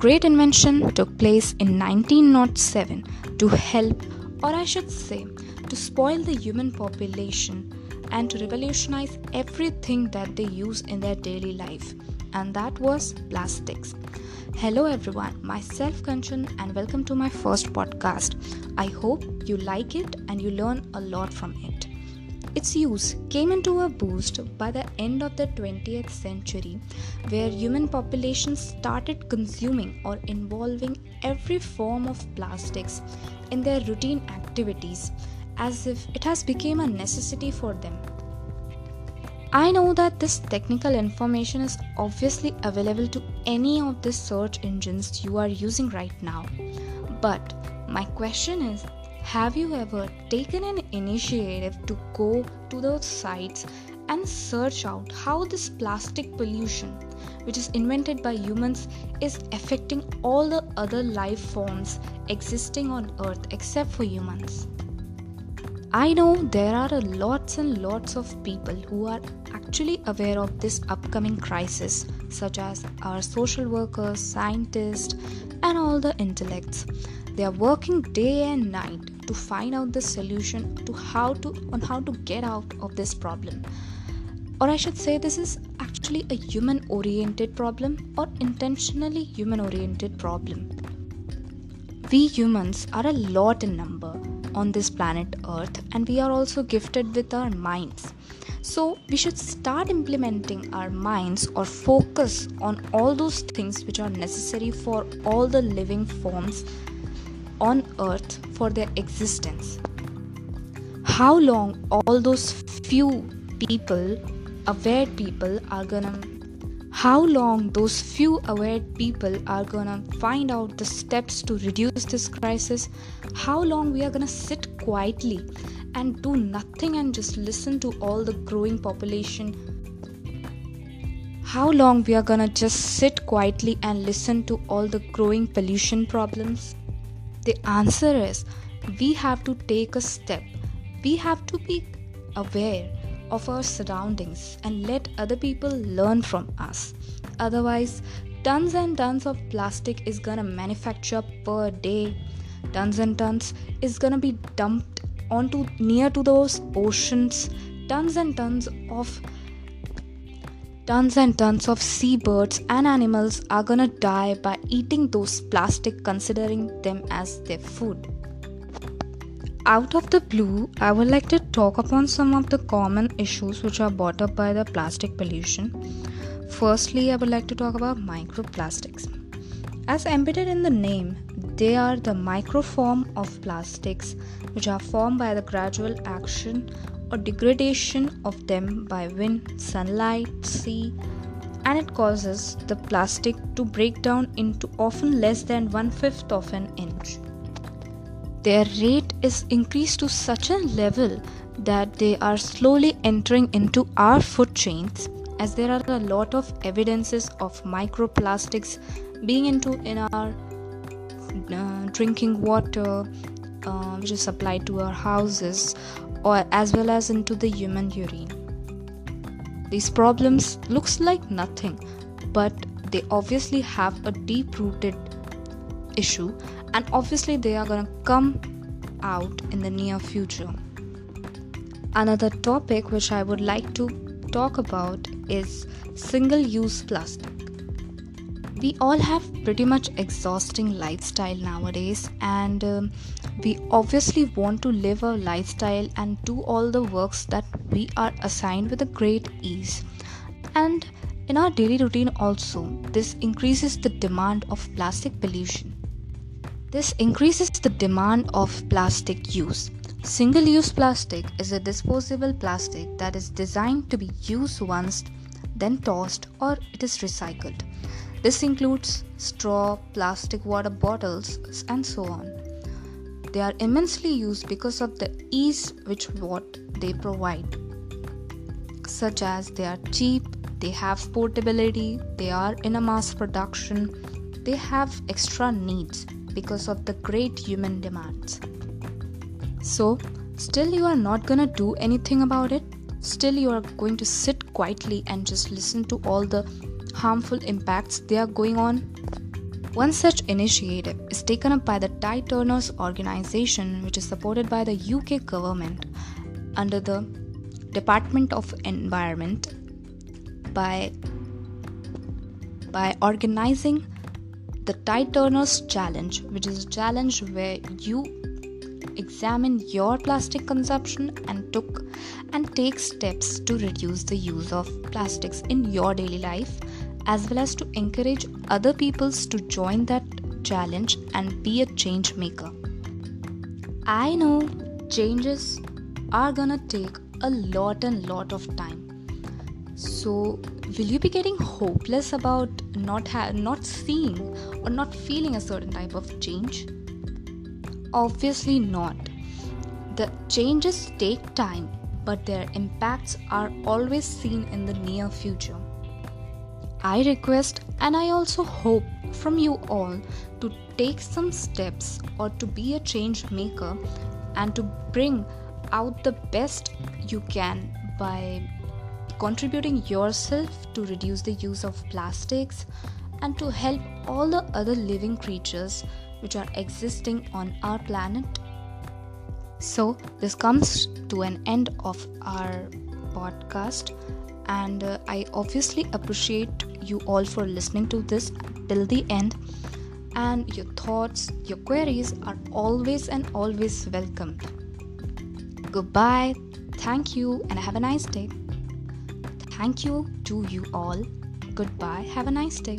great invention took place in 1907 to help, or I should say, to spoil the human population and to revolutionize everything that they use in their daily life, and that was plastics. Hello, everyone, myself Kanchan, and welcome to my first podcast. I hope you like it and you learn a lot from it. Its use came into a boost by the end of the 20th century, where human populations started consuming or involving every form of plastics in their routine activities as if it has become a necessity for them. I know that this technical information is obviously available to any of the search engines you are using right now. But my question is have you ever taken an initiative to go to those sites and search out how this plastic pollution, which is invented by humans, is affecting all the other life forms existing on Earth except for humans? I know there are lots and lots of people who are actually aware of this upcoming crisis, such as our social workers, scientists, and all the intellects. They are working day and night to find out the solution to how to on how to get out of this problem. Or I should say this is actually a human oriented problem or intentionally human oriented problem. We humans are a lot in number on this planet Earth, and we are also gifted with our minds. So, we should start implementing our minds or focus on all those things which are necessary for all the living forms on Earth for their existence. How long all those few people, aware people, are gonna how long those few aware people are gonna find out the steps to reduce this crisis? How long we are gonna sit quietly and do nothing and just listen to all the growing population? How long we are gonna just sit quietly and listen to all the growing pollution problems the answer is we have to take a step we have to be aware of our surroundings and let other people learn from us. Otherwise, tons and tons of plastic is gonna manufacture per day. Tons and tons is gonna be dumped onto near to those oceans. Tons and tons of tons and tons of seabirds and animals are gonna die by eating those plastic considering them as their food out of the blue, I would like to talk upon some of the common issues which are brought up by the plastic pollution. Firstly, I would like to talk about microplastics. As embedded in the name, they are the microform of plastics which are formed by the gradual action or degradation of them by wind, sunlight, sea, and it causes the plastic to break down into often less than one fifth of an inch. Their rate is increased to such a level that they are slowly entering into our food chains as there are a lot of evidences of microplastics being into in our uh, drinking water uh, which is supplied to our houses or as well as into the human urine these problems looks like nothing but they obviously have a deep rooted issue and obviously they are going to come out in the near future. Another topic which I would like to talk about is single use plastic. We all have pretty much exhausting lifestyle nowadays and um, we obviously want to live a lifestyle and do all the works that we are assigned with a great ease. And in our daily routine also this increases the demand of plastic pollution this increases the demand of plastic use. Single use plastic is a disposable plastic that is designed to be used once, then tossed, or it is recycled. This includes straw, plastic water bottles, and so on. They are immensely used because of the ease which what they provide, such as they are cheap, they have portability, they are in a mass production, they have extra needs because of the great human demands. So, still you are not gonna do anything about it? Still you are going to sit quietly and just listen to all the harmful impacts they are going on? One such initiative is taken up by the Tide Turners organization, which is supported by the UK government under the Department of Environment by by organizing the Tide Turners Challenge, which is a challenge where you examine your plastic consumption and took and take steps to reduce the use of plastics in your daily life as well as to encourage other peoples to join that challenge and be a change maker. I know changes are gonna take a lot and lot of time. So, will you be getting hopeless about not ha- not seeing or not feeling a certain type of change? Obviously not. The changes take time, but their impacts are always seen in the near future. I request and I also hope from you all to take some steps or to be a change maker and to bring out the best you can by contributing yourself to reduce the use of plastics and to help all the other living creatures which are existing on our planet. So, this comes to an end of our podcast, and uh, I obviously appreciate you all for listening to this till the end. And your thoughts, your queries are always and always welcomed. Goodbye, thank you, and have a nice day. Thank you to you all. Goodbye, have a nice day.